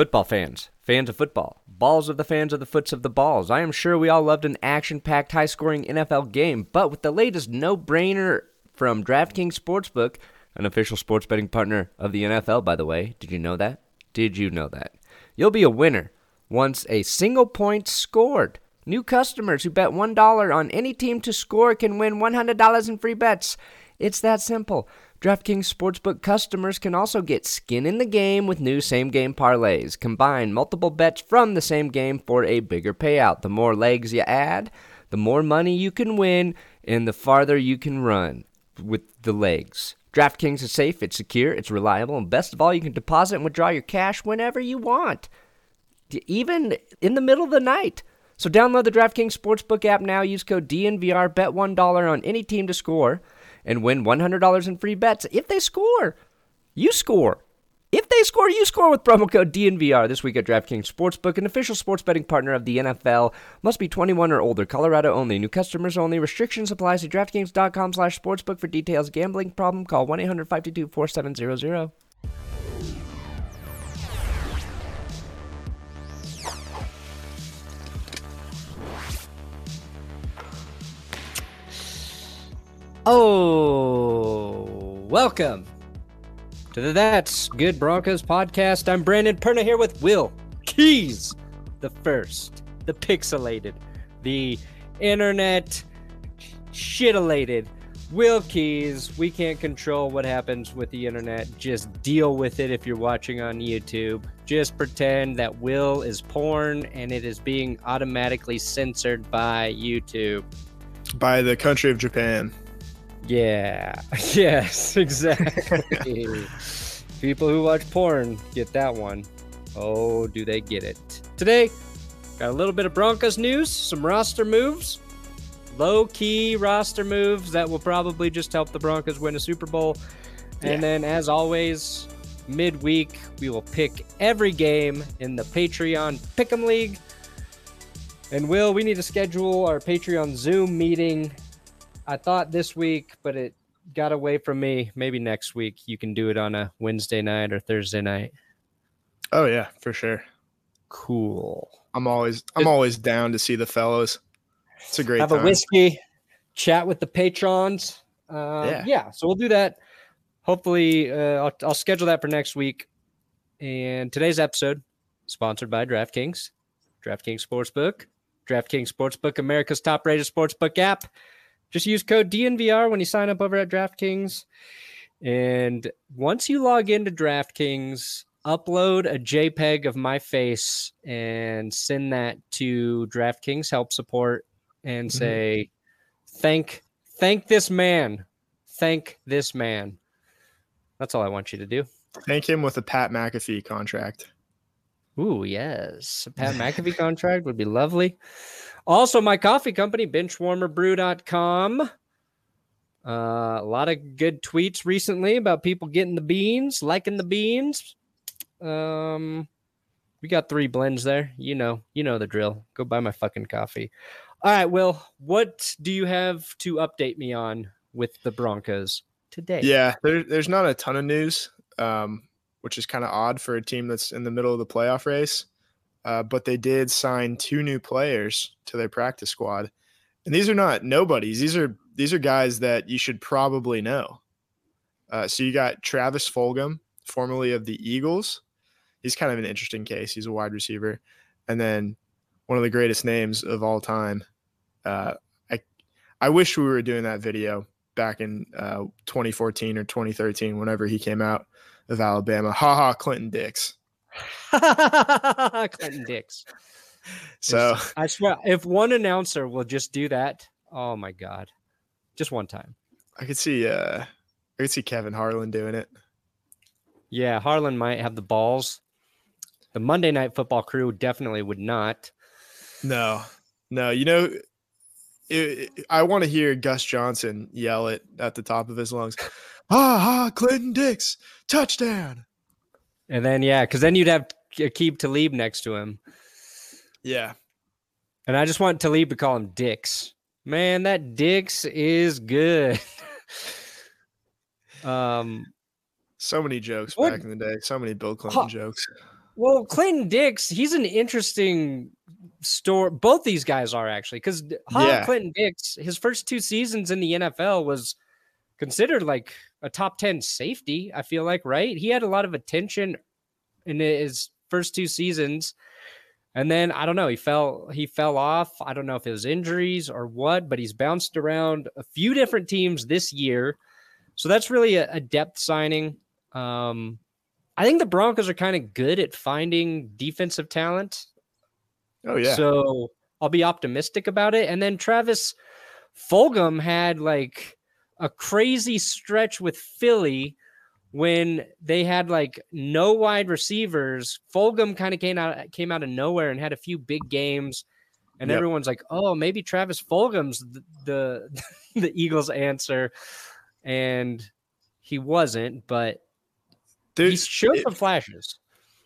Football fans, fans of football, balls of the fans of the foots of the balls. I am sure we all loved an action packed, high scoring NFL game, but with the latest no brainer from DraftKings Sportsbook, an official sports betting partner of the NFL, by the way. Did you know that? Did you know that? You'll be a winner once a single point scored. New customers who bet $1 on any team to score can win $100 in free bets. It's that simple. DraftKings Sportsbook customers can also get skin in the game with new same game parlays. Combine multiple bets from the same game for a bigger payout. The more legs you add, the more money you can win and the farther you can run with the legs. DraftKings is safe, it's secure, it's reliable, and best of all, you can deposit and withdraw your cash whenever you want, even in the middle of the night. So download the DraftKings Sportsbook app now. Use code DNVR. Bet $1 on any team to score and win $100 in free bets. If they score, you score. If they score, you score with promo code DNVR this week at DraftKings Sportsbook, an official sports betting partner of the NFL. Must be 21 or older. Colorado only. New customers only. Restrictions apply. See DraftKings.com slash sportsbook for details. Gambling problem? Call 1-800-522-4700. Oh, welcome to the That's Good Broncos podcast. I'm Brandon Perna here with Will Keys, the first, the pixelated, the internet shitilated Will Keys. We can't control what happens with the internet. Just deal with it if you're watching on YouTube. Just pretend that Will is porn and it is being automatically censored by YouTube. By the country of Japan. Yeah. Yes, exactly. People who watch porn get that one. Oh, do they get it? Today, got a little bit of Broncos news, some roster moves, low key roster moves that will probably just help the Broncos win a Super Bowl. And Yeah. then, as always, midweek, we will pick every game in the Patreon Pick'em League. And Will, we need to schedule our Patreon Zoom meeting I thought this week, but it got away from me. Maybe next week you can do it on a Wednesday night or Thursday night. Oh yeah, for sure. Cool. I'm always I'm always down to see the fellows. It's a great Have time. a whiskey, chat with the patrons. Uh, yeah. Yeah. so we'll do that. Hopefully, uh, I'll, I'll schedule that for next week. And today's episode sponsored by DraftKings, DraftKings Sportsbook, DraftKings Sportsbook, America's top-rated sportsbook app. Just use code DNVR when you sign up over at DraftKings. And once you log into DraftKings, upload a JPEG of my face and send that to DraftKings help support and Mhm. say, thank thank this man. Thank this man. That's all I want you to do. Thank him with a Pat McAfee contract. Ooh, yes. A Pat McAfee contract would be lovely. Also, my coffee company, benchwarmerbrew.com. Uh, a lot of good tweets recently about people getting the beans, liking the beans. Um, we got three blends there. You know, you know the drill. Go buy my fucking coffee. All right, Will, what do you have to update me on with the Broncos today? Yeah, there, there's not a ton of news, um, which is kind of odd for a team that's in the middle of the playoff race. Uh, but they did sign two new players to their practice squad, and these are not nobodies. These are these are guys that you should probably know. Uh, so you got Travis Fulgham, formerly of the Eagles. He's kind of an interesting case. He's a wide receiver, and then one of the greatest names of all time. Uh, I I wish we were doing that video back in uh, 2014 or 2013, whenever he came out of Alabama. Ha ha, Clinton Dix. Clinton Dix. So I swear, if one announcer will just do that, oh my god, just one time. I could see uh, I could see Kevin Harlan doing it. Yeah, Harlan might have the balls. The Monday Night Football crew definitely would not. No, no. You know, it, it, I want to hear Gus Johnson yell it at the top of his lungs. Ha ha! Clinton Dix touchdown. And then yeah, because then you'd have Aqib Talib next to him. Yeah. And I just want Talib to call him Dix. Man, that Dix is good. um, so many jokes what, back in the day. So many Bill Clinton jokes. Well, Clinton Dix, he's an interesting story. Both these guys are actually because yeah. Clinton Dix, his first two seasons in the NFL was considered like a top 10 safety, I feel like, right? He had a lot of attention in his first two seasons. And then I don't know, he fell he fell off. I don't know if it was injuries or what, but he's bounced around a few different teams this year. So that's really a, a depth signing. Um, I think the Broncos are kind of good at finding defensive talent. Oh yeah. So I'll be optimistic about it. And then Travis Fulgham had like a crazy stretch with Philly when they had like no wide receivers. Fulgham kind of came out came out of nowhere and had a few big games. And yep. everyone's like, "Oh, maybe Travis Fulgham's the, the the Eagles' answer," and he wasn't. But there's, he showed it, some flashes.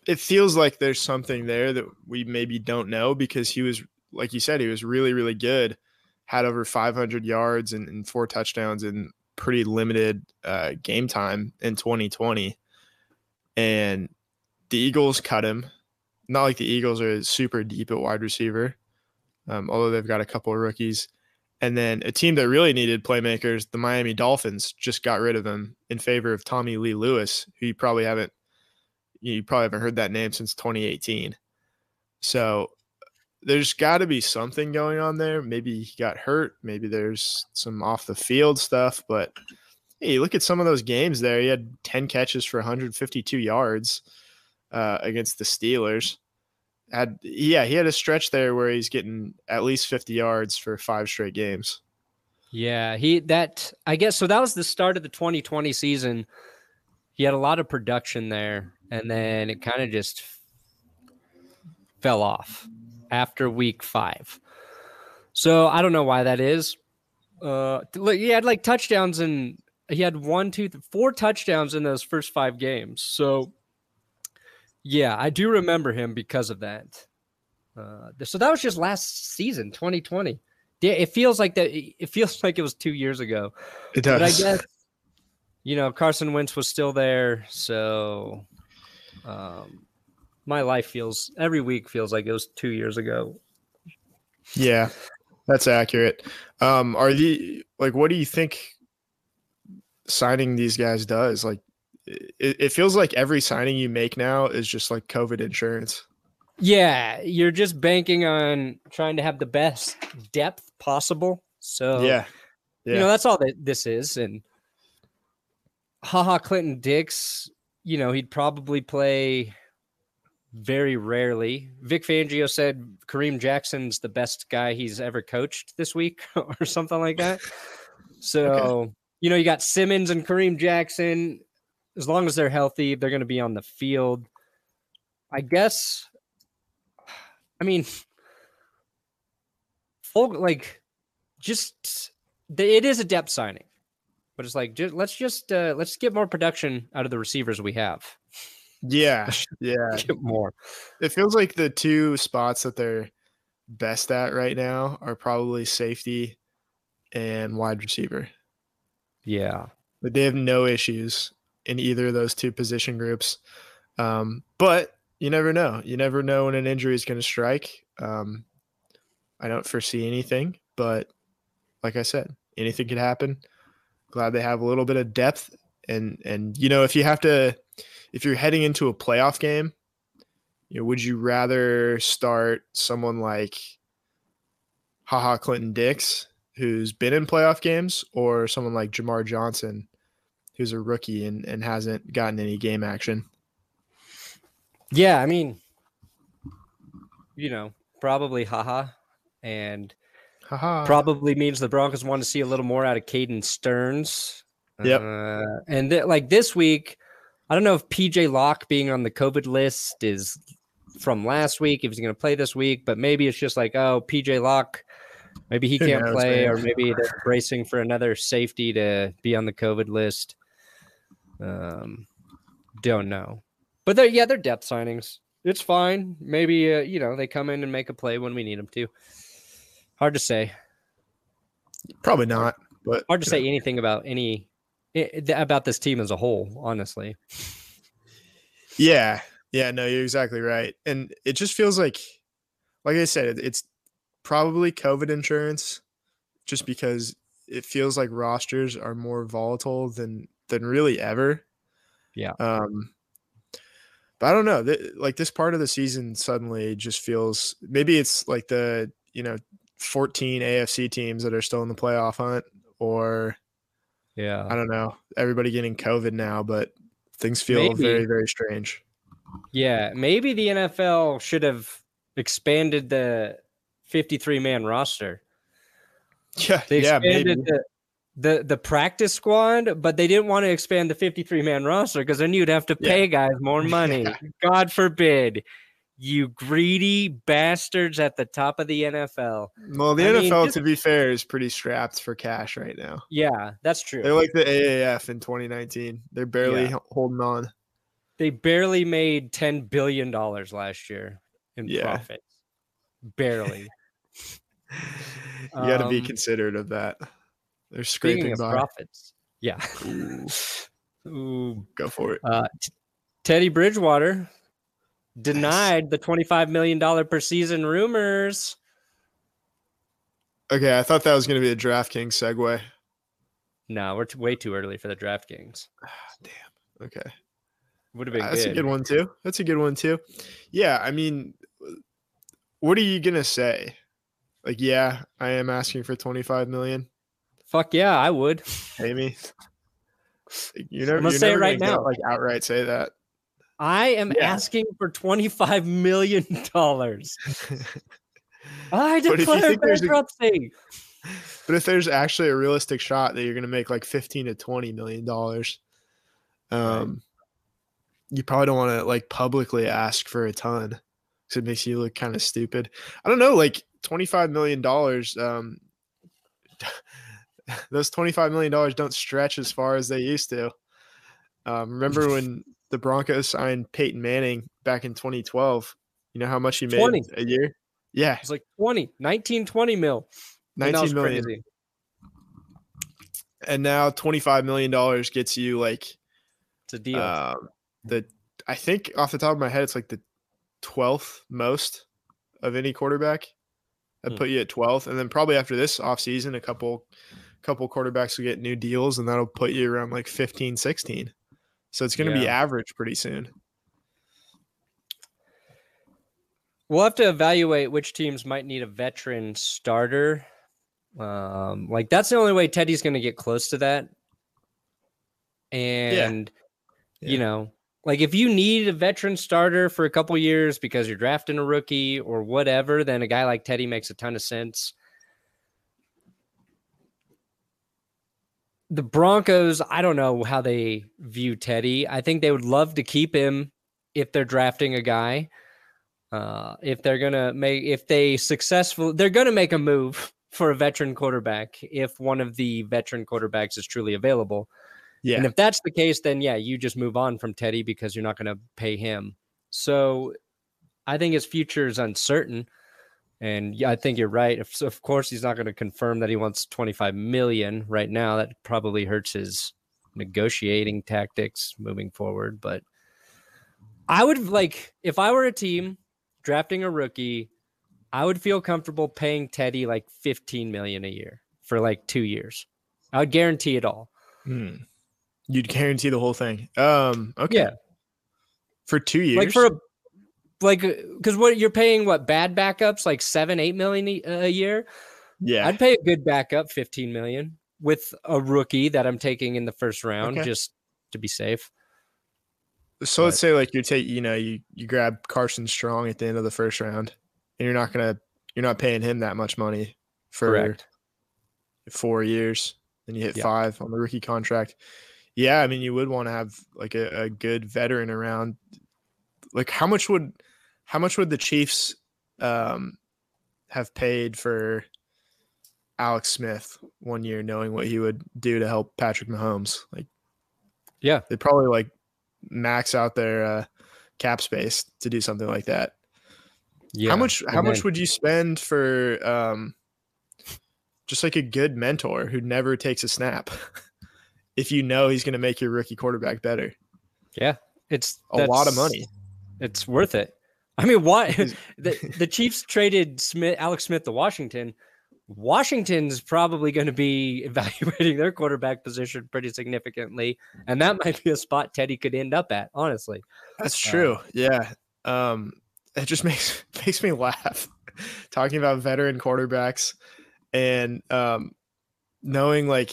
It feels like there's something there that we maybe don't know because he was, like you said, he was really, really good. Had over 500 yards and, and four touchdowns in pretty limited uh, game time in 2020. And the Eagles cut him. Not like the Eagles are super deep at wide receiver, um, although they've got a couple of rookies. And then a team that really needed playmakers, the Miami Dolphins, just got rid of him in favor of Tommylee Lewis, who you probably haven't you probably haven't heard that name since 2018. So there's got to be something going on there. Maybe he got hurt. Maybe there's some off the field stuff. But hey, look at some of those games there. He had 10 catches for 152 yards uh, against the Steelers. Had yeah, he had a stretch there where he's getting at least 50 yards for five straight games. Yeah, he that I guess so. That was the start of the 2020 season. He had a lot of production there, and then it kind of just fell off after week five. So I don't know why that is. Uh, he had like touchdowns and he had one, two, four touchdowns in those first five games. So yeah, I do remember him because of that. Uh, so that was just last season, 2020. Yeah, it feels like that. It feels like it was two years ago. It does. But I guess you know Carson Wentz was still there, so um, my life feels every week feels like it was two years ago. Yeah, that's accurate. Um, are the like what do you think signing these guys does? Like it, it feels like every signing you make now is just like COVID insurance. Yeah, you're just banking on trying to have the best depth possible. So yeah, yeah. you know that's all that this is. And haha, Clinton Dix, you know he'd probably play very rarely. Vic Fangio said Kareem Jackson's the best guy he's ever coached this week or something like that. So, okay. you know, you got Simmons and Kareem Jackson. As long as they're healthy, they're going to be on the field. I guess, I mean, like, just, it is a depth signing, but it's like, just, let's just, uh, let's get more production out of the receivers we have. Yeah, yeah, more. It feels like the two spots that they're best at right now are probably safety and wide receiver. Yeah, but they have no issues in either of those two position groups. Um, but you never know. You never know when an injury is going to strike. Um, I don't foresee anything, but like I said, anything could happen. Glad they have a little bit of depth, and and you know if you have to if you're heading into a playoff game, you know, would you rather start someone like Haha Clinton Dix, who's been in playoff games, or someone like Jamar Johnson, who's a rookie and, and hasn't gotten any game action? Yeah, I mean, you know, probably haha. And haha. probably means the Broncos want to see a little more out of Caden Sterns. Yep. Uh, and th- like this week, I don't know if PJ Locke being on the COVID list is from last week if he's going to play this week, but maybe it's just like, oh, PJ Locke, maybe he can't knows, play, man? or maybe they're bracing for another safety to be on the COVID list. Um, don't know, but they're yeah, they're depth signings. It's fine. Maybe uh, you know they come in and make a play when we need them to. Hard to say. Probably not, but Hard to say know. anything about any i- i- about this team as a whole. Honestly, Yeah, yeah, no, you're exactly right, and it just feels like, like I said, it's probably COVID insurance, just because it feels like rosters are more volatile than than really ever. Yeah. Um, but I don't know, th- like this part of the season suddenly just feels maybe it's like the you know 14 AFC teams that are still in the playoff hunt, or yeah. I don't know, everybody getting COVID now, but things feel Maybe. very very strange. Yeah, maybe the NFL should have expanded the 53 man roster. Yeah, They yeah, expanded maybe. the, the the practice squad, but they didn't want to expand the 53 man roster because then you'd have to Yeah. pay guys more money. Yeah. God forbid. You greedy bastards at the top of the NFL. Well, the I NFL, just- to be fair, is pretty strapped for cash right now. Yeah, that's true. They're like the AAF in 2019. They're barely Yeah. holding on. they barely made 10 billion dollars last year in Yeah. profits. Barely. You got to be Um, considerate of that. They're scraping by. profits. Yeah. Ooh, Ooh, go for it. Uh, T- Teddy Bridgewater denied the $25 million per season rumors. Okay, I thought that was going to be a DraftKings segue. No, we're t- way too early for the DraftKings. Oh, damn. Okay, Would have been uh, that's good. a good one too. That's a good one too. Yeah, I mean, what are you gonna say? Like, yeah, I am asking for 25 million. Fuck yeah, I would. Pay me. You never, I'm gonna say it right now. Like outright say that. I am Yeah. asking for $25 million. I But if you declare there's a- bankruptcy. But if there's actually a realistic shot that you're going to make like 15 to 20 million dollars, um, you probably don't want to like publicly ask for a ton because it makes you look kind of stupid. I don't know, like 25 million dollars. Um, those 25 million dollars don't stretch as far as they used to. Um, remember when the Broncos signed Peyton Manning back in 2012? You know how much he made 20. a year? Yeah, It's like 20, 19, 20 mil. And that 19 was million. crazy. And now 25 million dollars gets you like It's a deal. Um, the I think off the top of my head, it's like the twelfth most of any quarterback. That Hmm. put you at twelfth, and then probably after this offseason, a couple couple quarterbacks will get new deals, and that'll put you around like 15, 16. So it's going to be average pretty soon. We'll have to evaluate which teams might need a veteran starter. Um, like that's the only way Teddy's going to get close to that. And you Yeah. know, like if you need a veteran starter for a couple years because you're drafting a rookie or whatever, then a guy like Teddy makes a ton of sense. The Broncos, I don't know how they view Teddy. I think they would love to keep him if they're drafting a guy. Uh, if they're gonna make, if they successful, they're gonna make a move for a veteran quarterback if one of the veteran quarterbacks is truly available. Yeah, And if that's the case, then yeah, you just move on from Teddy because you're not going to pay him. So I think his future is uncertain. And yeah, I think you're right. If, of course, he's not going to confirm that he wants 25 million right now. That probably hurts his negotiating tactics moving forward. But I would like, if I were a team drafting a rookie, I would feel comfortable paying Teddy like 15 million a year for like two years. I would guarantee it all. Hmm. you'd guarantee the whole thing. Um, okay, Yeah. for two years. like for a like uh, because what you're paying what bad backups like seven eight million a, year yeah, i'd pay a good backup 15 million with a rookie that i'm taking in the first round Okay. just to be safe So let's say like you take, you know, you you grab Carson Strong at the end of the first round, and you're not gonna you're not paying him that much money for correct four years, then you hit Yeah. five on the rookie contract. Yeah, I mean you would want to have like a, a good veteran around. Like how much would how much would the Chiefs um, have paid for Alex Smith one year, knowing what he would do to help Patrick Mahomes? Like, Yeah. they probably like max out their uh, cap space to do something like that. Yeah. How much? How And much would you spend for um, just like a good mentor who never takes a snap? if you know he's going to make your rookie quarterback better, Yeah, it's a lot of money. It's worth it. I mean, why the the Chiefs traded Smith, Alex Smith to Washington. Washington's probably going to be evaluating their quarterback position pretty significantly, and that might be a spot Teddy could end up at. Honestly, That's Uh, true. yeah. Um, it just makes makes me laugh talking about veteran quarterbacks and um, knowing like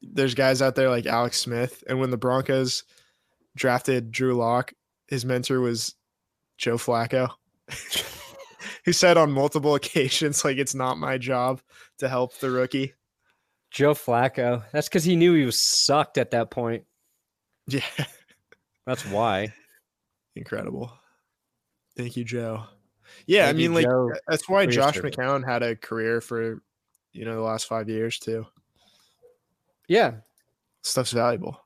there's guys out there like Alex Smith, and when the Broncos drafted Drew Lock, his mentor was Joe Flacco. Who said on multiple occasions, like it's not my job to help the rookie. Joe Flacco. That's because he knew he was sucked at that point. Yeah, That's why. incredible. Thank you, Joe. Yeah, Thank I mean, like Joe, that's why Josh. McCown had a career for you know the last five years too. Yeah, Stuff's valuable.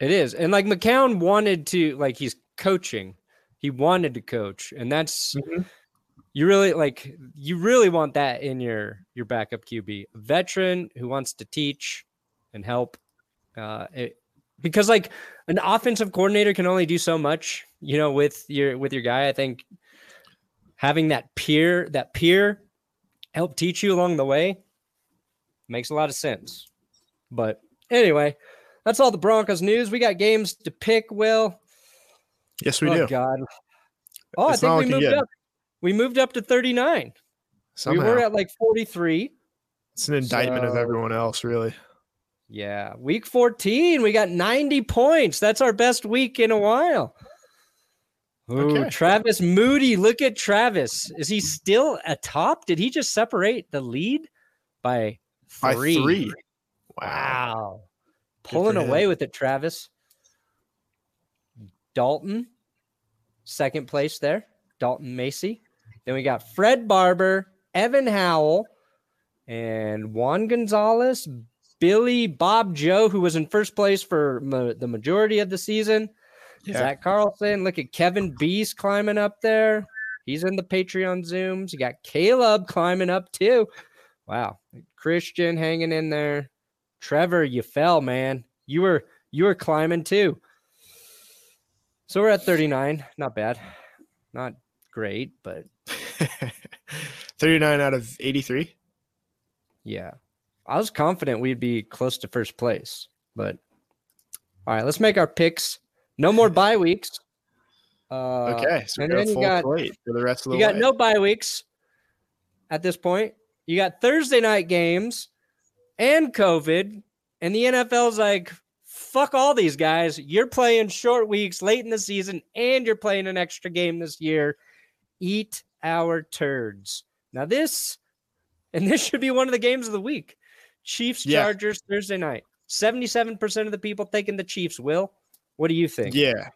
It is. And like McCown wanted to like he's coaching. He wanted to coach. And that's Mhm. you really like you really want that in your your backup QB. A veteran who wants to teach and help. Uh it, because like an offensive coordinator can only do so much, you know, with your with your guy. I think having that peer, that peer help teach you along the way makes a lot of sense. But anyway, that's all the Broncos news. We got games to pick, Will. Yes, we oh do. God. Oh, It's I think we moved good. up. We moved up to 39. Somehow. We were at like 43. it's an indictment of everyone else, really. Yeah. Week 14, we got 90 points. That's our best week in a while. Ooh, Okay. Travis Moody. Look at Travis. Is he still atop? Did he just separate the lead by By three? three. Wow. Wow. Pulling away with it, Travis. Dalton, second place there. Dalton Macy. Then we got Fred Barber, Evan Howell, and Juan Gonzalez, Billy Bob Joe, who was in first place for ma- the majority of the season. Yeah. Zach Carlson. Look at Kevin Beast climbing up there. He's in the Patreon Zooms. You got Caleb climbing up too. Wow. Christian hanging in there. Trevor, you fell, man. You were you were climbing too. So we're at 39. Not bad. Not great, but 39 out of 83. yeah. I was confident we'd be close to first place. But all right, let's make our picks. No more bye weeks. Uh, Okay. So we and got then a you full got- plate for the rest of the week. You got way. no bye weeks at this point. You got Thursday night games and COVID, and the NFL's like, fuck all these guys. You're playing short weeks late in the season, and you're playing an extra game this year. Eat our turds. Now, this, and this should be one of the games of the week Chiefs Yeah. Chargers Thursday night. 77% of the people taking the Chiefs, Will. What do you think? Yeah.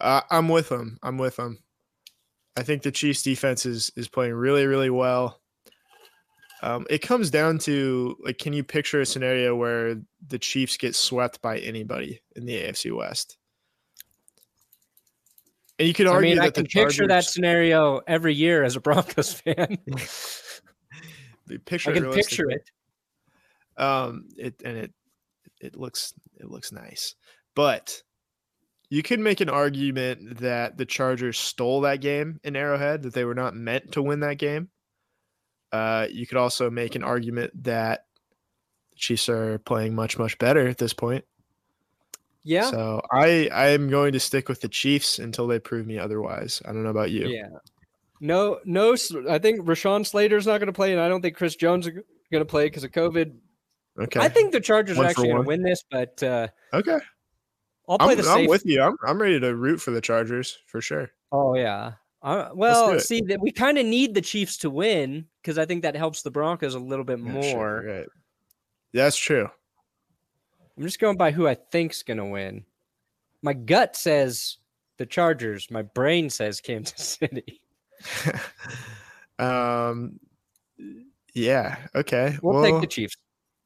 Uh, I'm with them. I'm with them. I think the Chiefs defense is is playing really, really well. Um, it comes down to like, can you picture a scenario where the Chiefs get swept by anybody in the AFC West? And you could argue I mean, that I can picture that scenario every year as a Broncos fan. picture I it can picture it. um it and it it looks it looks nice but you could make an argument that the chargers stole that game in arrowhead that they were not meant to win that game uh you could also make an argument that the chiefs are playing much much better at this point Yeah. so i i am going to stick with the chiefs until they prove me otherwise i don't know about you Yeah. No, no. I think Rashawn Slater's not going to play, and I don't think Chris Jones is going to play because of COVID. okay I think the Chargers One are actually going to win this, but uh, okay I'll play I'm, the I'm with you I'm, I'm ready to root for the chargers for sure Oh yeah. Uh, well, see that we kind of need the Chiefs to win because I think that helps the Broncos a little bit Yeah, sure, more. right. that's true I'm just going by who I think's going to win. My gut says the Chargers. My brain says Kansas City. um, yeah. Okay. We'll, well, take the Chiefs.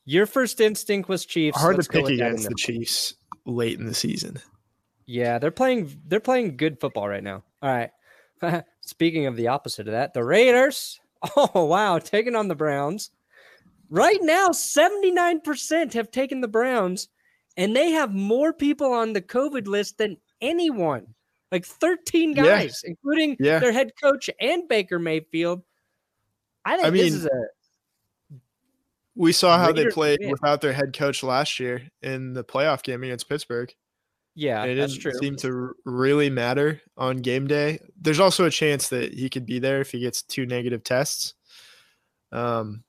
Your first instinct was Chiefs. hard Let's to pick against the Chiefs late in the season. Yeah, they're playing. They're playing good football right now. All right. Speaking of the opposite of that, the Raiders. Oh wow, taking on the Browns. Right now, seventy nine percent have taken the Browns, and they have more people on the COVID list than anyone. Like thirteen Yeah. guys, including Yeah. their head coach and Baker Mayfield. I think I this mean, is a We saw how they played win. without their head coach last year in the playoff game against Pittsburgh. Yeah. it didn't true. seem to really matter on game day. There's also a chance that he could be there if he gets two negative tests. Um,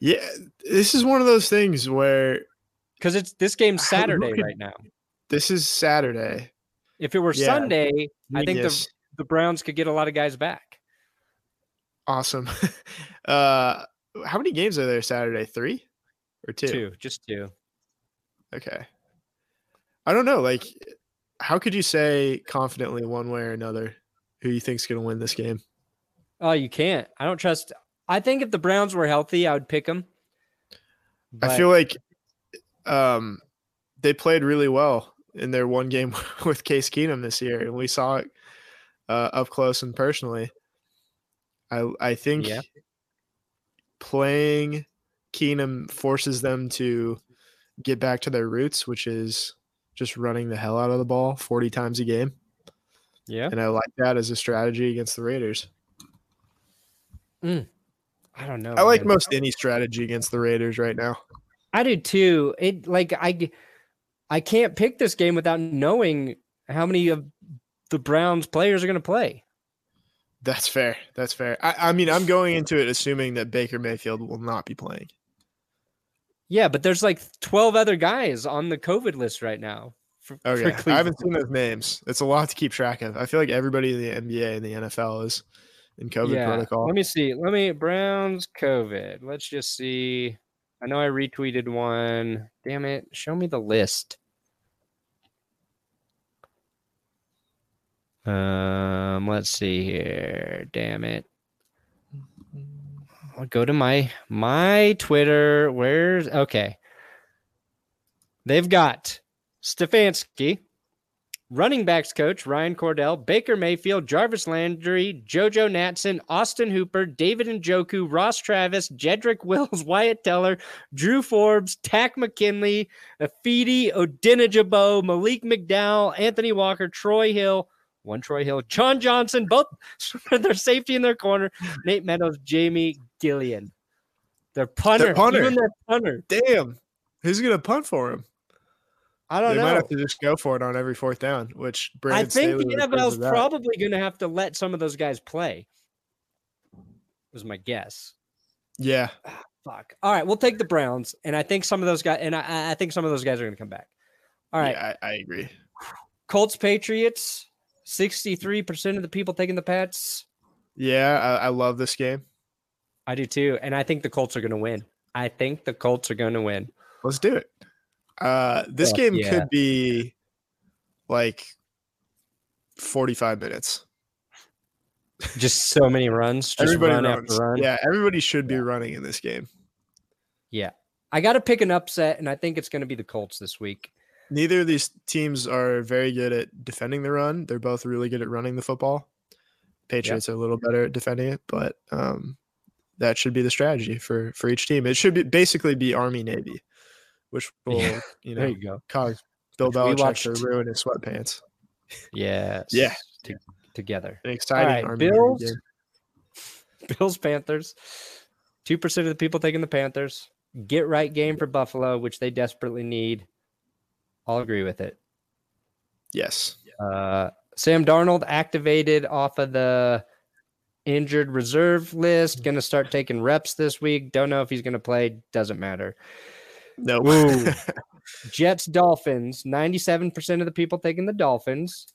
yeah, this is one of those things where Because it's this game's Saturday could- right now. this is Saturday. If it were Yeah. Sunday, I think the the Browns could get a lot of guys back. awesome. uh, how many games are there Saturday? Three or two? Two, just two. Okay. I don't know. Like, how could you say confidently one way or another who you think's going to win this game? Oh, you can't. I don't trust. I think if the Browns were healthy, I would pick them. I feel like um, they played really well in their one game with Case Keenum this year, and we saw it uh, up close and personally. I I think Yeah. playing Keenum forces them to get back to their roots, which is just running the hell out of the ball forty times a game, yeah. and I like that as a strategy against the Raiders. Mm. I don't know. I like man. most any strategy against the Raiders right now. I do too. It like I, I can't pick this game without knowing how many of the Browns players are going to play. That's fair. That's fair. I, I mean, I'm going into it assuming that Baker Mayfield will not be playing. Yeah, but there's like 12 other guys on the COVID list right now. For, for Okay, I haven't seen those names. It's a lot to keep track of. I feel like everybody in the NBA and the NFL is in COVID protocol. Let me see. Let me Browns COVID. Let's just see. I know I retweeted one. Damn it. Show me the list. Um, let's see here. Damn it. I'll go to my my Twitter. Where's okay. They've got Stefanski, running backs coach Ryan Cordell, Baker Mayfield, Jarvis Landry, JoJo Natson, Austin Hooper, David Njoku, Ross Travis, Jedrick Wills, Wyatt Teller, Drew Forbes, Takk McKinley, Ifeadi, Odenigbo, Malik McDowell, Anthony Walker, Troy Hill, one Troy Hill, John Johnson, both their safety in their corner, Nate Meadows, Jamie Gillan. Their punter, punter. even their punter. Damn, who's gonna punt for him? I don't They know. might have to just go for it on every fourth down. Which I think Staley the NFL's probably going to have to let some of those guys play. Was my guess. Yeah, ah, Fuck. All right, we'll take the Browns, and I think some of those guys, and I, I think some of those guys are going to come back. All right, yeah, I, I agree. Colts Patriots. Sixty-three percent of the people taking the Pats. Yeah, I, I love this game. I do too, and I think the Colts are going to win. I think the Colts are going to win. Let's do it. Uh, this game yeah. could be like 45 minutes. Just so many runs. Just everybody run runs. run. Yeah, everybody should be running in this game. yeah. I got to pick an upset, and I think it's going to be the Colts this week. Neither of these teams are very good at defending the run. They're both really good at running the football. Patriots are a little better at defending it, but um, that should be the strategy for for each team. It should be basically be Army Navy, which will Yeah, you There know you go. cause Bill Belichick to ruin his sweatpants. Yes. Yeah. to- together. An exciting right, Army Bills. Bills Panthers. Two percent of the people taking the Panthers. Get right game for Buffalo, which they desperately need. I'll agree with it. Yes. Uh, Sam Darnold activated off of the injured reserve list. Going to start taking reps this week. Don't know if he's going to play. Doesn't matter. No. Ooh. Jets Dolphins. Ninety-seven percent of the people taking the Dolphins.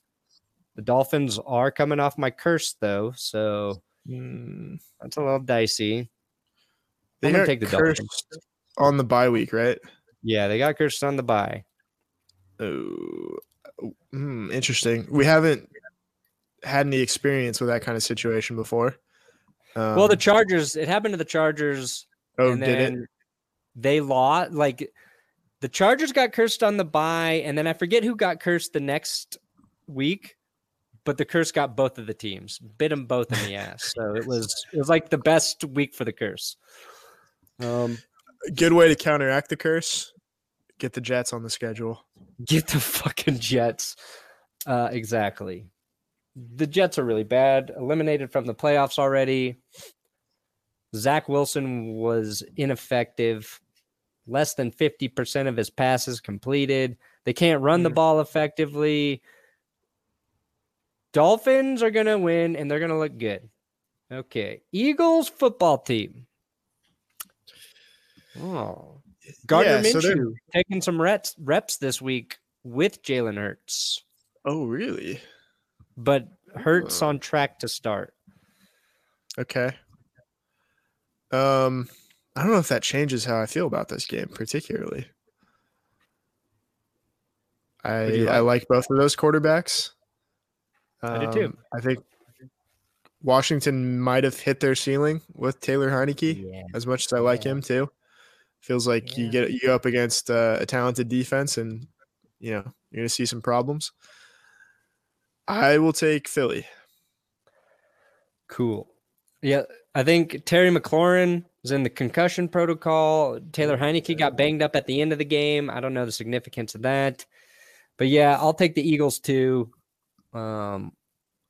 The Dolphins are coming off my curse though, so Hmm. that's a little dicey. They gonna got take the cursed Dolphins. on the bye week, right? Yeah, they got cursed on the bye. Oh, Hmm, interesting. We haven't had any experience with that kind of situation before. Um, well, the Chargers. It happened to the Chargers. oh, did it? They lost. Like the Chargers got cursed on the bye, and then I forget who got cursed the next week. But the curse got both of the teams, bit them both in the ass. So it was it was like the best week for the curse. Um, Good way to counteract the curse. Get the Jets on the schedule. Get the fucking Jets. Uh, exactly. The Jets are really bad. Eliminated from the playoffs already. Zach Wilson was ineffective. Less than 50% of his passes completed. They can't run the ball effectively. Dolphins are going to win and they're going to look good. Okay. Eagles football team. Oh. Gardner Yeah, so Minshew taking some reps reps this week with Jalen Hurts, Oh, really? But Hurts on track to start. Okay. Um, I don't know if that changes how I feel about this game particularly. I do you I like both of those quarterbacks. I do too. Um, I think Washington might have hit their ceiling with Taylor Heinicke. Yeah. As much as I like Yeah. him too, feels like you get you up against uh, a talented defense, and you know you're gonna see some problems. I will take Philly. Cool. Yeah, I think Terry McLaurin is in the concussion protocol. Taylor Heinicke got banged up at the end of the game. I don't know the significance of that. But yeah, I'll take the Eagles too. Um,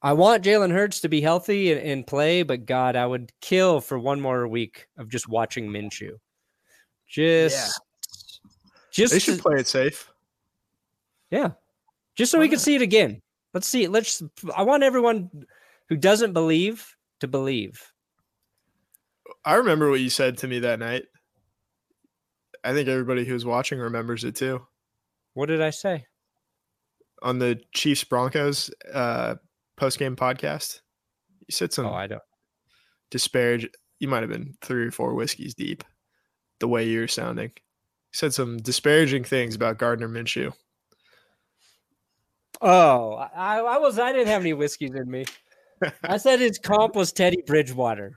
I want Jalen Hurts to be healthy and, and play, but God, I would kill for one more week of just watching Minshew. Just, just They should to- play it safe. Yeah. Just so we can see it again. Let's see. Let's I want everyone who doesn't believe to believe. I remember what you said to me that night. I think everybody who's watching remembers it too. What did I say? On the Chiefs Broncos uh, post game podcast, you said some Oh, I don't. disparage. You might have been three or four whiskeys deep, the way you're sounding. You said some disparaging things about Gardner Minshew. Oh, I, I was I didn't have any whiskeys in me. I said his comp was Teddy Bridgewater.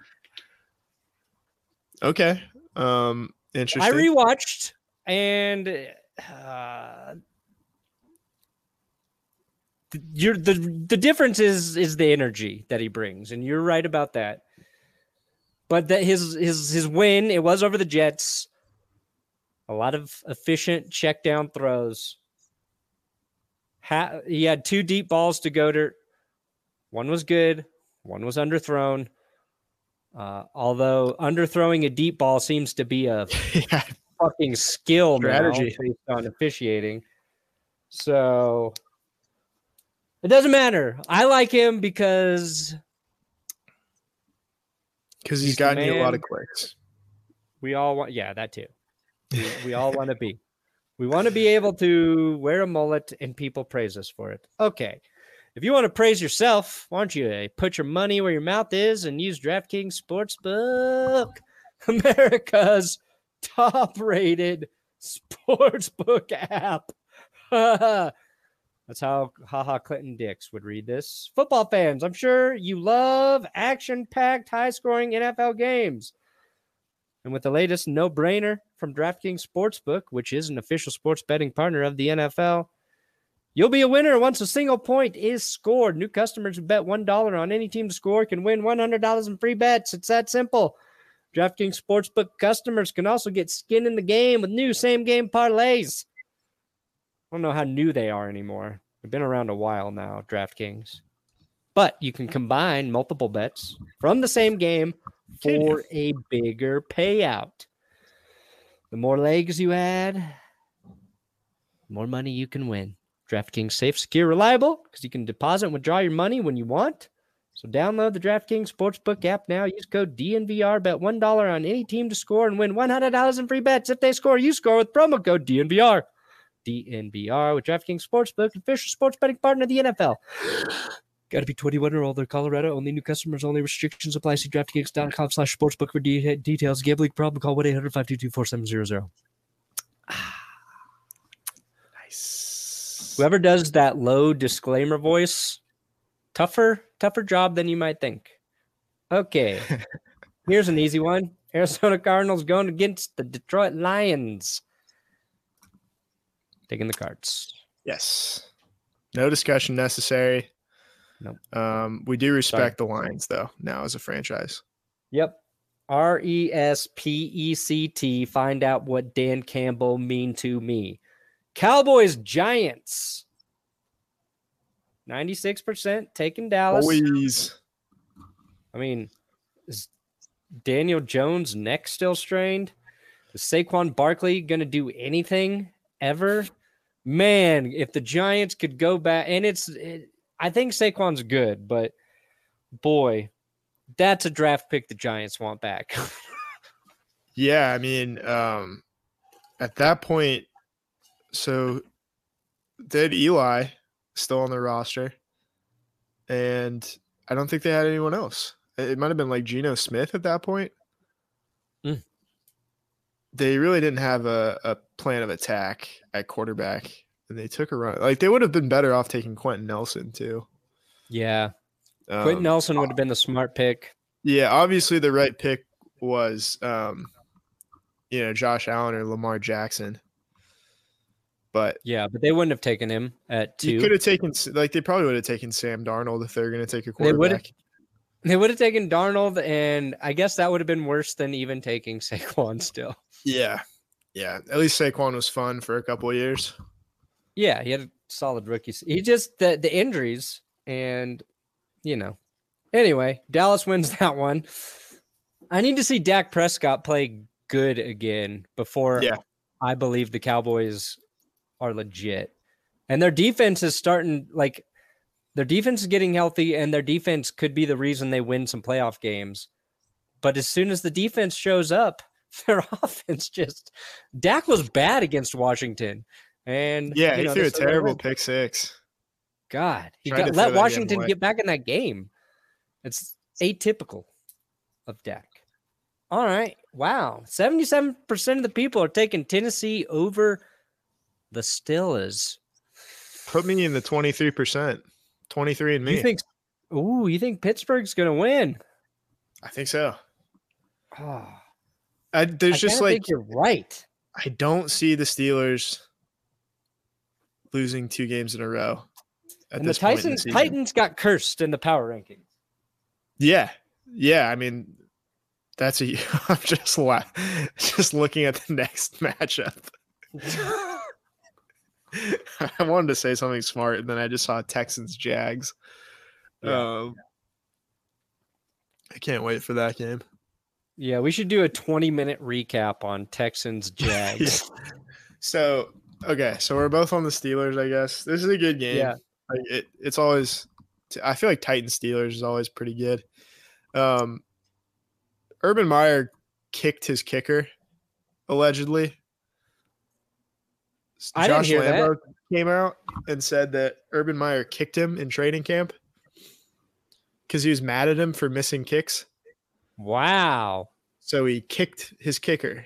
Okay. Um, interesting. I rewatched and uh, you're the the difference is is the energy that he brings, and you're right about that. But that his his his win it was over the Jets. A lot of efficient check down throws. Ha- he had two deep balls to Goedert. One was good. One was underthrown. Uh, although underthrowing a deep ball seems to be a yeah, fucking skill Strategy. based on officiating. So it doesn't matter. I like him because because He's he's gotten you a lot of clicks. we all want. Yeah, that too. We, we all want to be. We want to be able to wear a mullet and people praise us for it. Okay. If you want to praise yourself, why don't you uh, put your money where your mouth is and use DraftKings Sportsbook, America's top rated sportsbook app. That's how haha Clinton Dix would read this. Football fans, I'm sure you love action packed, high scoring NFL games. And with the latest no brainer from DraftKings Sportsbook, which is an official sports betting partner of the NFL, you'll be a winner once a single point is scored. New customers who bet $1 on any team to score can win $100 in free bets. It's that simple. DraftKings Sportsbook customers can also get skin in the game with new same game parlays. I don't know how new they are anymore. They've been around a while now, DraftKings. But you can combine multiple bets from the same game for a bigger payout. The more legs you add, the more money you can win. DraftKings safe, secure, reliable because you can deposit and withdraw your money when you want. So download the DraftKings Sportsbook app now. Use code DNVR. Bet $1 on any team to score and win $100 in free bets. If they score, you score with promo code DNVR. DNVR with DraftKings Sportsbook, official sports betting partner of the NFL. Got to be 21 or older. Colorado only. New customers only. Restrictions apply. See DraftKings.com slash sportsbook for de- details. Gambling problem? Call 1-800-522-4700. Nice. Whoever does that low disclaimer voice, tougher, tougher job than you might think. Okay. Here's an easy one. Arizona Cardinals going against the Detroit Lions. Taking the cards. Yes. No discussion necessary. Nope. Um, we do respect the Lions though now as a franchise. Yep. R E S P E C T. Find out what Dan Campbell mean to me. Cowboys Giants. 96% taking Dallas. Boys. I mean, is Daniel Jones' neck still strained? Is Saquon Barkley going to do anything ever? Man, if the Giants could go back, and it's, it, I think Saquon's good, but boy, that's a draft pick the Giants want back. Yeah, I mean, um, at that point, so did Eli still on their roster, and I don't think they had anyone else. It it might have been like Geno Smith at that point. Mm. They really didn't have a, a plan of attack at quarterback, and they took a run. Like they would have been better off taking Quenton Nelson too. yeah. Um, Quenton Nelson would have been the smart pick. Yeah, obviously the right pick was um you know, Josh Allen or Lamar Jackson. But Yeah, but they wouldn't have taken him at you two. could have taken like they probably would have taken Sam Darnold if they're going to take a quarterback. They would have taken Darnold, and I guess that would have been worse than even taking Saquon still. Yeah. Yeah, at least Saquon was fun for a couple of years. Yeah, he had a solid rookie. He just the the injuries and you know. Anyway, Dallas wins that one. I need to see Dak Prescott play good again before Yeah. I believe the Cowboys are legit. And their defense is starting like their defense is getting healthy and their defense could be the reason they win some playoff games. But as soon as the defense shows up, their offense just Dak was bad against Washington. And Yeah, you he know, threw a terrible pick six. God, he got, let that the other Washington get back in that game. It's atypical of Dak. All right. Wow. 77% of the people are taking Tennessee over the Steelers. Put me in the 23%. 23 and me. You think Ooh, you think Pittsburgh's going to win? I think so. Oh, I, there's I just like think you're right. I don't see the Steelers losing two games in a row. At And the Titans season. Titans got cursed in the power rankings. Yeah, yeah. I mean, that's a. I'm just la- just looking at the next matchup. I wanted to say something smart, and then I just saw Texans Jags. Yeah. Um, I can't wait for that game. yeah, we should do a 20 minute recap on Texans Jags. So okay, so we're both on the Steelers. I guess this is a good game. Yeah. like it, it's always. I feel like Titans Steelers is always pretty good. Um, Urban Meyer kicked his kicker, allegedly. I didn't hear that. Lambo came out and said that Urban Meyer kicked him in training camp because he was mad at him for missing kicks. Wow. So he kicked his kicker.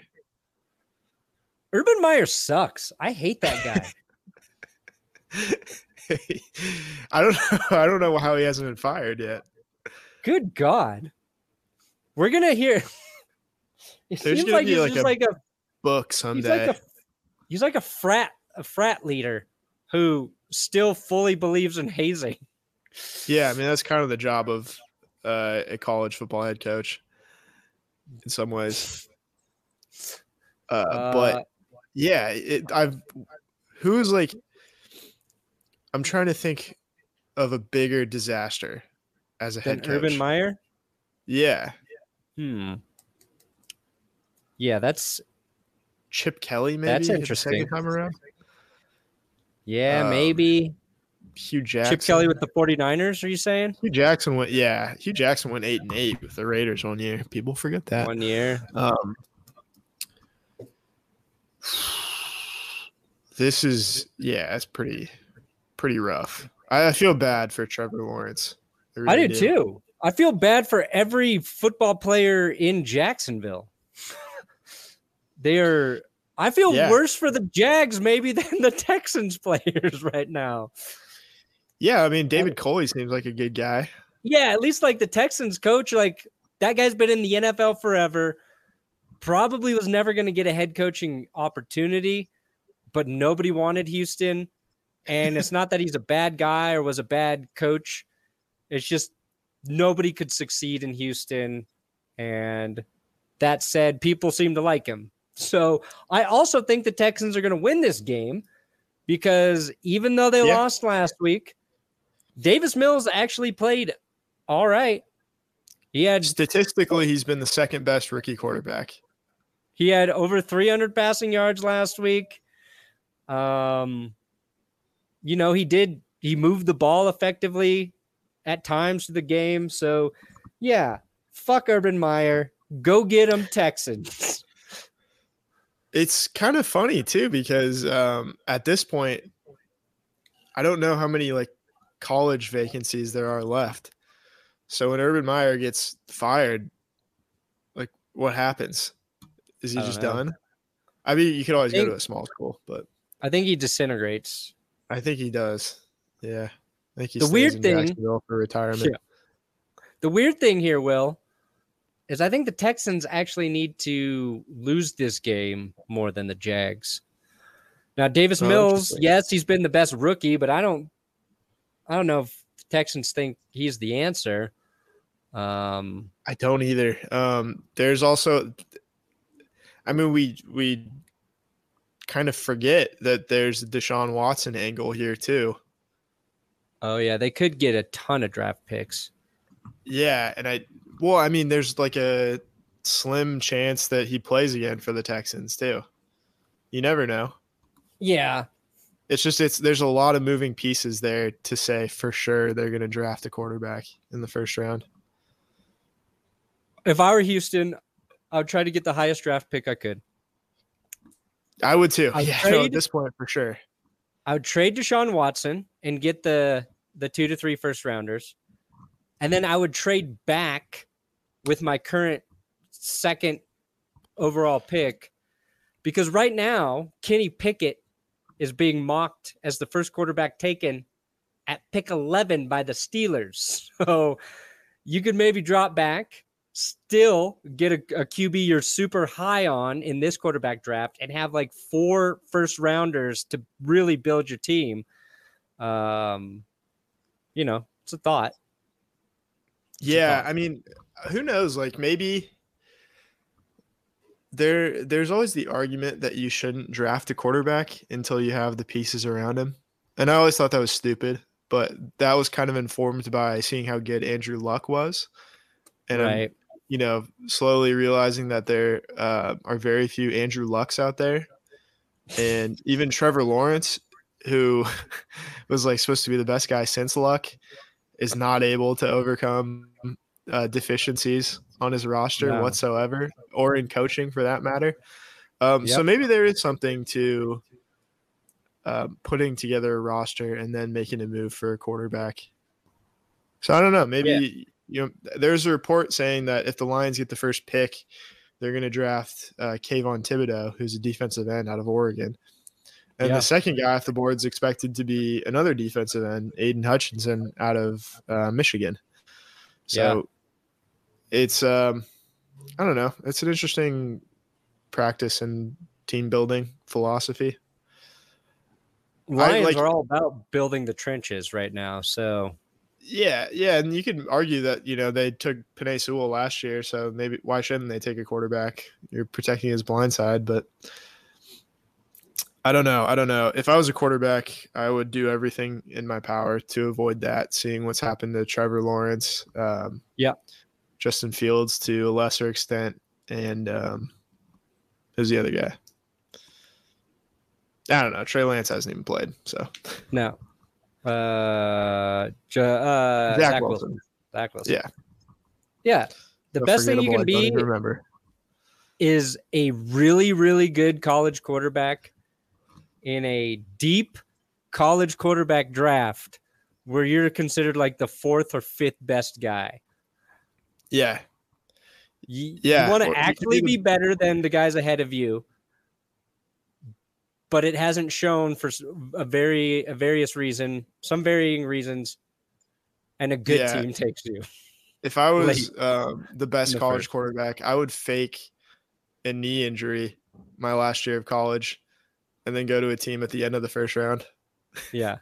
Urban Meyer sucks. I hate that guy. I don't know. I don't know how he hasn't been fired yet. Good God. We're gonna hear it There's seems like he's like just a like a Book he's someday. like a he's like a frat a frat leader who still fully believes in hazing. yeah, I mean that's kind of the job of uh, a college football head coach in some ways. Uh, Uh, but yeah, it, I've who's like I'm trying to think of a bigger disaster as a head coach. Urban Meyer? yeah, Hmm. Yeah, that's Chip Kelly maybe. That's interesting. Second time around, yeah, Um, maybe Hue Jackson. Chip Kelly with the 49ers, are you saying? Hue Jackson went. Yeah, Hue Jackson went eight and eight with the Raiders one year. People forget that. One year. Um, this is yeah, it's pretty pretty rough. I, I feel bad for Trevor Lawrence. I really do too. I feel bad for every football player in Jacksonville. they are I feel yeah. worse for the Jags maybe than the Texans players right now. Yeah, I mean David Culley seems like a good guy. Yeah, at least like the Texans coach, like that guy's been in the NFL forever. Probably was never going to get a head coaching opportunity, but nobody wanted Houston. And it's not that he's a bad guy or was a bad coach. It's just nobody could succeed in Houston. And that said, people seem to like him. So I also think the Texans are going to win this game because even though they yeah. lost last week, Davis Mills actually played all right. He had statistically, he's been the second best rookie quarterback. He had over 300 passing yards last week. Um, you know, he did, he moved the ball effectively at times to the game. So, yeah, fuck Urban Meyer. Go get him, Texans. It's kind of funny too because um, at this point, I don't know how many like college vacancies there are left. So when Urban Meyer gets fired, like what happens? Is he just know. done? I mean, you could always think, go to a small school, but I think he disintegrates. I think he does. Yeah, I think he's the weird thing for retirement. Yeah. The weird thing here, Will, is I think the Texans actually need to lose this game more than the Jags. Now, Davis oh, Mills, yes, he's been the best rookie, but I don't, I don't know if the Texans think he's the answer. Um, I don't either. Um, there's also, I mean, we we kind of forget that there's a Deshaun Watson angle here too. Oh yeah, they could get a ton of draft picks. Yeah, and I well, I mean, there's like a slim chance that he plays again for the Texans too. You never know. Yeah. It's just it's there's a lot of moving pieces there to say for sure they're going to draft a quarterback in the first round if I were Houston, I would try to get the highest draft pick I could. I would too. I'd yeah, trade, no, at this point for sure. I would trade Deshaun Watson and get the the two to three first rounders, and then I would trade back with my current second overall pick, because right now Kenny Pickett is being mocked as the first quarterback taken at pick eleven by the Steelers. So you could maybe drop back still get a, a, QB you're super high on in this quarterback draft and have like four first rounders to really build your team. Um, you know, it's a thought. It's yeah, a thought. I mean, who knows? Like maybe there there's always the argument that you shouldn't draft a quarterback until you have the pieces around him. And I always thought that was stupid, but that was kind of informed by seeing how good Andrew Luck was. And right you know, slowly realizing that there uh, are very few Andrew Lucks out there, and even Trevor Lawrence, who was like supposed to be the best guy since Luck, is not able to overcome uh, deficiencies on his roster no. whatsoever, or in coaching for that matter. Um, yep. So maybe there is something to uh, putting together a roster and then making a move for a quarterback. So I don't know. Maybe you know, there's a report saying that if the Lions get the first pick, they're going to draft uh, Kayvon Thibodeaux, who's a defensive end out of Oregon. And yeah. the second guy off the board is expected to be another defensive end, Aidan Hutchinson out of uh, Michigan. So yeah. it's, um, I don't know, it's an interesting practice and team building philosophy. Lions like, are all about building the trenches right now. So yeah, yeah, and you can argue that you know they took Penei Sewell last year, so maybe why shouldn't they take a quarterback? You're protecting his blind side, but I don't know. I don't know. If I was a quarterback, I would do everything in my power to avoid that. Seeing what's happened to Trevor Lawrence, um, yeah, Justin Fields to a lesser extent, and um, who's the other guy? I don't know. Trey Lance hasn't even played, so no. Uh, J- uh, Zach, Zach Wilson. Wilson. Zach Wilson. Yeah. Yeah. The best thing you can be remember is a really, really good college quarterback in a deep college quarterback draft where you're considered like the fourth or fifth best guy. Yeah. You, yeah. You want to actually be better than the guys ahead of you. But it hasn't shown for a very a various reason, some varying reasons, and a good Yeah. team takes you. If I was um, the best the college first. quarterback, I would fake a knee injury my last year of college, and then go to a team at the end of the first round. Yeah.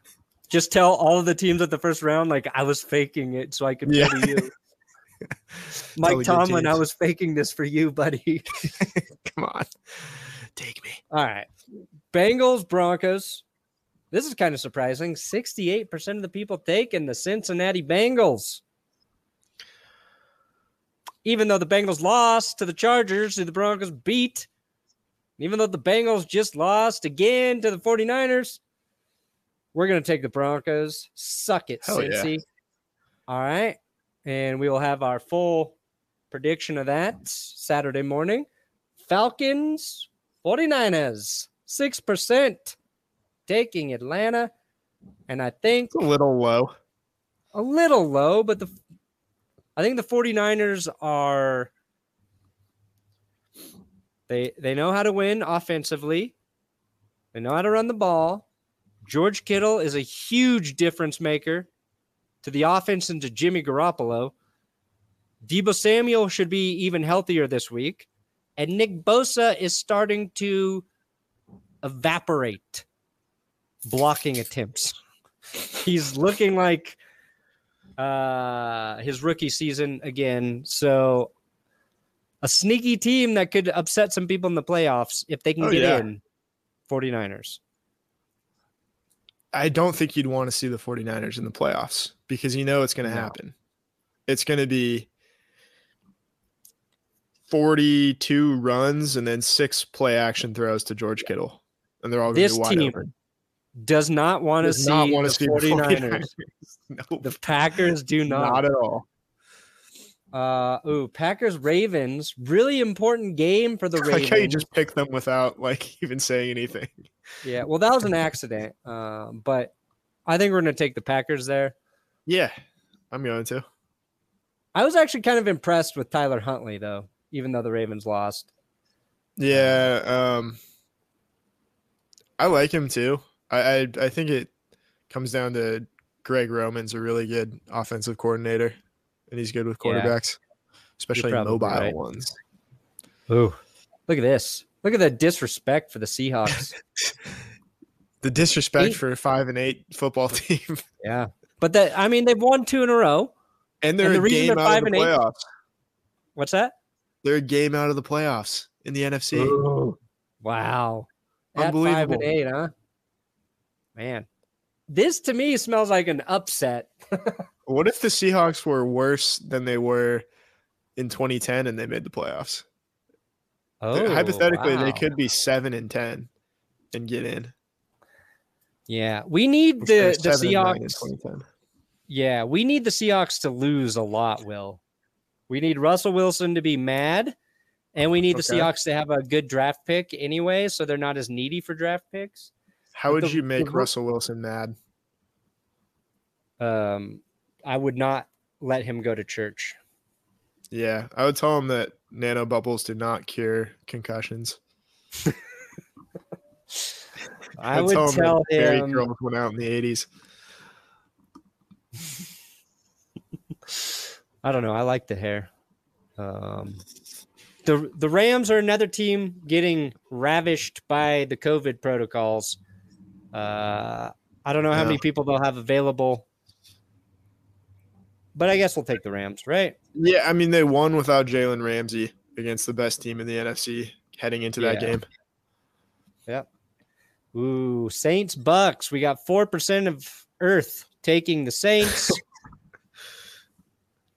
Just tell all of the teams at the first round, like I was faking it so I could Yeah. to you. Mike Tomlin, I was faking this for you, buddy. Come on, take me. All right. Bengals, Broncos. This is kind of surprising. 68% of the people taking the Cincinnati Bengals. Even though the Bengals lost to the Chargers, who the Broncos beat, even though the Bengals just lost again to the 49ers, we're going to take the Broncos. Suck it, Hell yeah. Cincy. All right. And we will have our full prediction of that Saturday morning. Falcons, 49ers, 6% taking Atlanta. And I think It's a little low. a little low, but the I think the 49ers are they they know how to win offensively. They know how to run the ball. George Kittle is a huge difference maker to the offense and to Jimmy Garoppolo. Debo Samuel should be even healthier this week. And Nick Bosa is starting to evaporate blocking attempts. He's looking like uh his rookie season again. So a sneaky team that could upset some people in the playoffs if they can Oh, get yeah. in 49ers. I don't think you'd want to see the 49ers in the playoffs because you know it's going to No. happen. It's going to be 42 runs and then six play action throws to George Kittle. And they're all going This to be wide team open. Does not want to see, not want the to see the 49ers. 49ers. Nope. The Packers do not. not. at all. Uh ooh, Packers Ravens, really important game for the Ravens. like how you just pick them without like even saying anything. Yeah, well, that was an accident. Um, but I think we're going to take the Packers there. Yeah, I'm going to. I was actually kind of impressed with Tyler Huntley, though, even though the Ravens lost. Yeah, um, I like him too. I, I I think it comes down to Greg Roman's a really good offensive coordinator, and he's good with Yeah. quarterbacks, especially mobile right. ones. Ooh, look at this! Look at the disrespect for the Seahawks. The disrespect Eight- for a five and eight football team, yeah, but that I mean, they've won two in a row. and they're And the a reason game they're out five of the and eight- playoffs. What's that? They're a game out of the playoffs in the NFC. Wow, at five and Unbelievable. eight, huh? Man, this to me smells like an upset. What if the Seahawks were worse than they were in 2010 and they made the playoffs? Oh, Hypothetically, they could be seven and ten and get in. Yeah, we need the the seven and nine in Seahawks. Yeah, we need the Seahawks to lose a lot, Will. We need Russell Wilson to be mad, and we need the Okay. Seahawks to have a good draft pick anyway, so they're not as needy for draft picks. How But would the- you make the- Russell Wilson mad? Um, I would not let him go to church. Yeah, I would tell him that nano bubbles do not cure concussions. I would him tell Barry him. Girls went out in the 80s. I don't know. I like the hair. Um, the the Rams are another team getting ravished by the COVID protocols. Uh, I don't know how Yeah. many people they'll have available, but I guess we'll take the Rams, right? Yeah, I mean they won without Jalen Ramsey against the best team in the NFC heading into that game. Yeah. game. Ooh, Saints Bucks. We got four percent of Earth taking the Saints.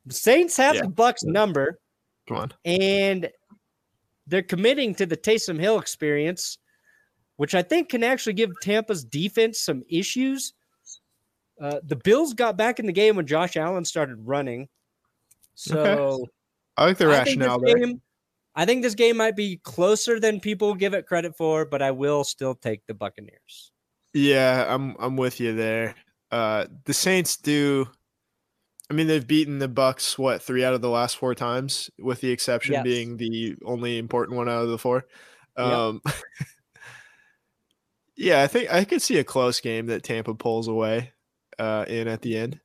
the Saints have Yeah. the Bucks number. Come on. and they're committing to the Taysom Hill experience, which I think can actually give Tampa's defense some issues. Uh, the Bills got back in the game when Josh Allen started running, so I like the I think, this rationale there. game, I think this game might be closer than people give it credit for, but I will still take the Buccaneers. Yeah, I'm I'm with you there. Uh the Saints do I mean they've beaten the Bucks what, 3 out of the last 4 times with the exception Yes. being the only important one out of the 4. Yep. Um Yeah, I think I could see a close game that Tampa pulls away uh, in at the end.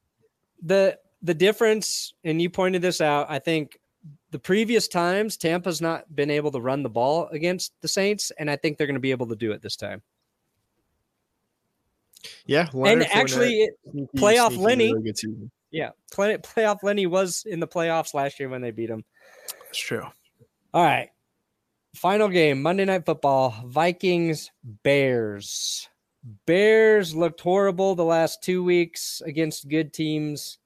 The the difference, and you pointed this out, I think the previous times Tampa's not been able to run the ball against the Saints, and I think they're going to be able to do it this time. Yeah, and actually, sneaky, playoff sneaky, Lenny- really. Yeah, play, playoff Lenny was in the playoffs last year when they beat him. That's true. All right. Final game, Monday Night Football, Vikings, Bears. Bears looked horrible the last two weeks against good teams.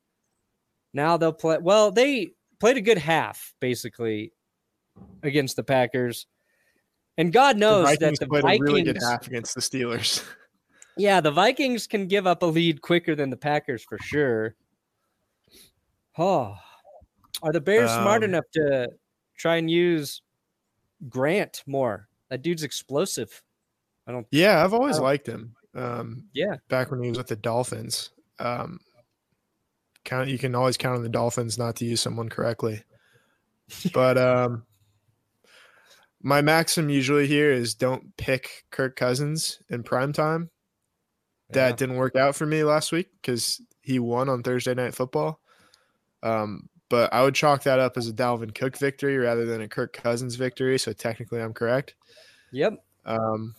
Now they'll play. Well, they played a good half, basically, against the Packers. And God knows Vikings that the played Vikings. a really good half against the Steelers. Yeah, the Vikings can give up a lead quicker than the Packers for sure. Oh, are the Bears smart Um, enough to try and use Grant more? That dude's explosive. I don't. yeah, I've always Oh. liked him. Um, Yeah, back when he was with the Dolphins. Um, count you can always count on the Dolphins not to use someone correctly. But um, my maxim usually here is don't pick Kirk Cousins in prime time. That Yeah. didn't work out for me last week because he won on Thursday Night Football. Um, but I would chalk that up as a Dalvin Cook victory rather than a Kirk Cousins victory. So technically, I'm correct. Yep. Um,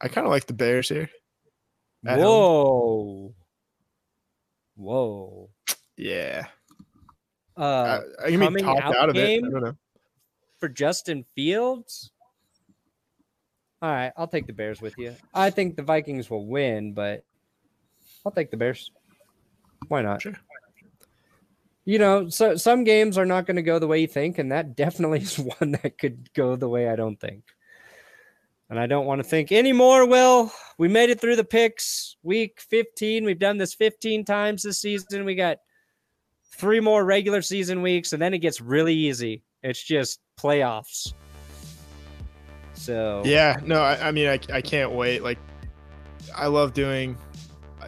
I kind of like the Bears here. At home. Whoa. Whoa. Yeah. Uh, I, I be coming talked out out of it. I don't know. for Justin Fields. All right, I'll take the Bears with you. I think the Vikings will win, but I'll take the Bears. Why not? Sure. You know, so some games are not going to go the way you think, and that definitely is one that could go the way I don't think. And I don't want to think anymore. Will we made it through the picks week 15? We've done this 15 times this season. We got three more regular season weeks, and then it gets really easy. It's just playoffs. So Yeah, no, I, I mean, I, I can't wait. Like, I love doing,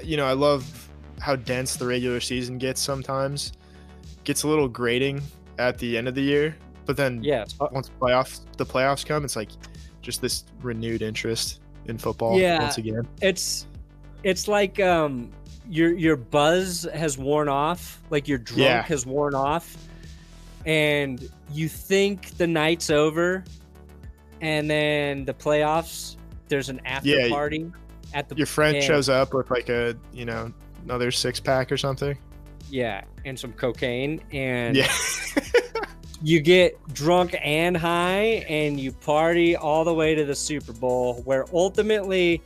you know, I love how dense the regular season gets sometimes. Gets a little grating at the end of the year, but then yeah, once playoffs, the playoffs come, it's like just this renewed interest in football Yeah. once again. it's it's like um your your buzz has worn off, like your drunk Yeah. has worn off, and you think the night's over, and then the playoffs. There's an after Yeah, party at the Your friend and- shows up with like a, you know, another six pack or something. Yeah, and some cocaine, and Yeah. you get drunk and high and you party all the way to the Super Bowl where ultimately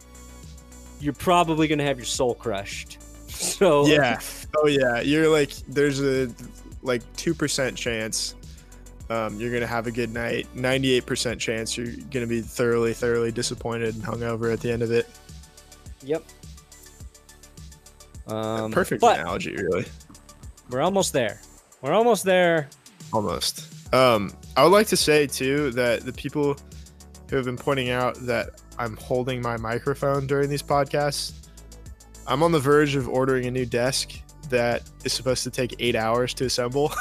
you're probably going to have your soul crushed. So yeah. Oh yeah. You're like there's a like two percent chance um, you're gonna have a good night. Ninety eight percent chance you're gonna be thoroughly, thoroughly disappointed and hungover at the end of it. Yep. Um, Perfect But analogy, really. We're almost there. We're almost there. Almost. Um, I would like to say too that the people who have been pointing out that I'm holding my microphone during these podcasts, I'm on the verge of ordering a new desk that is supposed to take eight hours to assemble.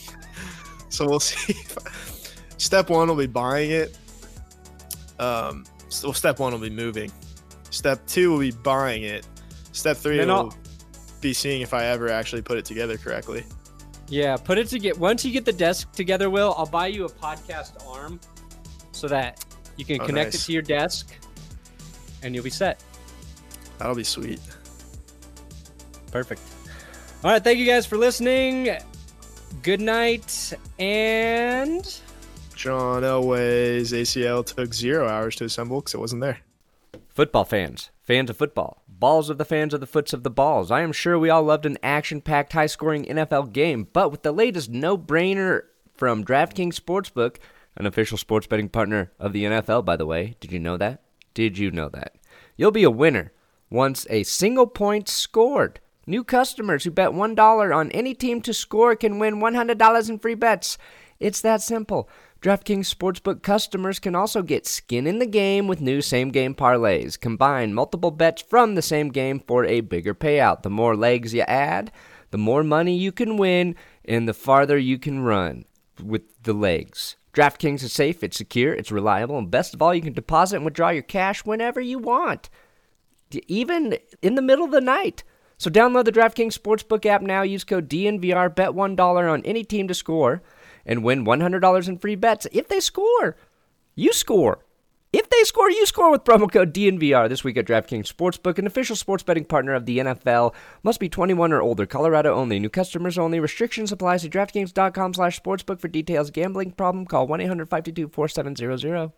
so we'll see. If, step one will be buying it. Um, so well, step one will be moving. Step two will be buying it. Step three Then will I'll- be seeing if I ever actually put it together correctly. Yeah, put it to get once you get the desk together, Will, I'll buy you a podcast arm so that you can Oh, connect nice. it to your desk and you'll be set. That'll be sweet. Perfect. All right, thank you guys for listening. Good night and John Elway's ACL took zero hours to assemble because it wasn't there. Football fans, fans of football, balls of the fans of the foots of the balls. I am sure we all loved an action packed, high scoring NFL game, but with the latest no brainer from DraftKings Sportsbook, an official sports betting partner of the NFL, by the way. Did you know that? Did you know that? You'll be a winner once a single point scored. New customers who bet $1 on any team to score can win $100 in free bets. It's that simple. DraftKings Sportsbook customers can also get skin in the game with new same game parlays. Combine multiple bets from the same game for a bigger payout. The more legs you add, the more money you can win and the farther you can run with the legs. DraftKings is safe, it's secure, it's reliable, and best of all, you can deposit and withdraw your cash whenever you want, even in the middle of the night. So download the DraftKings Sportsbook app now. Use code DNVR. Bet $1 on any team to score and win $100 in free bets. If they score, you score. If they score, you score with promo code DNVR this week at DraftKings Sportsbook, an official sports betting partner of the NFL. Must be 21 or older. Colorado only. New customers only. Restrictions apply. See DraftKings.com slash sportsbook for details. Gambling problem? Call 1-800-522-4700.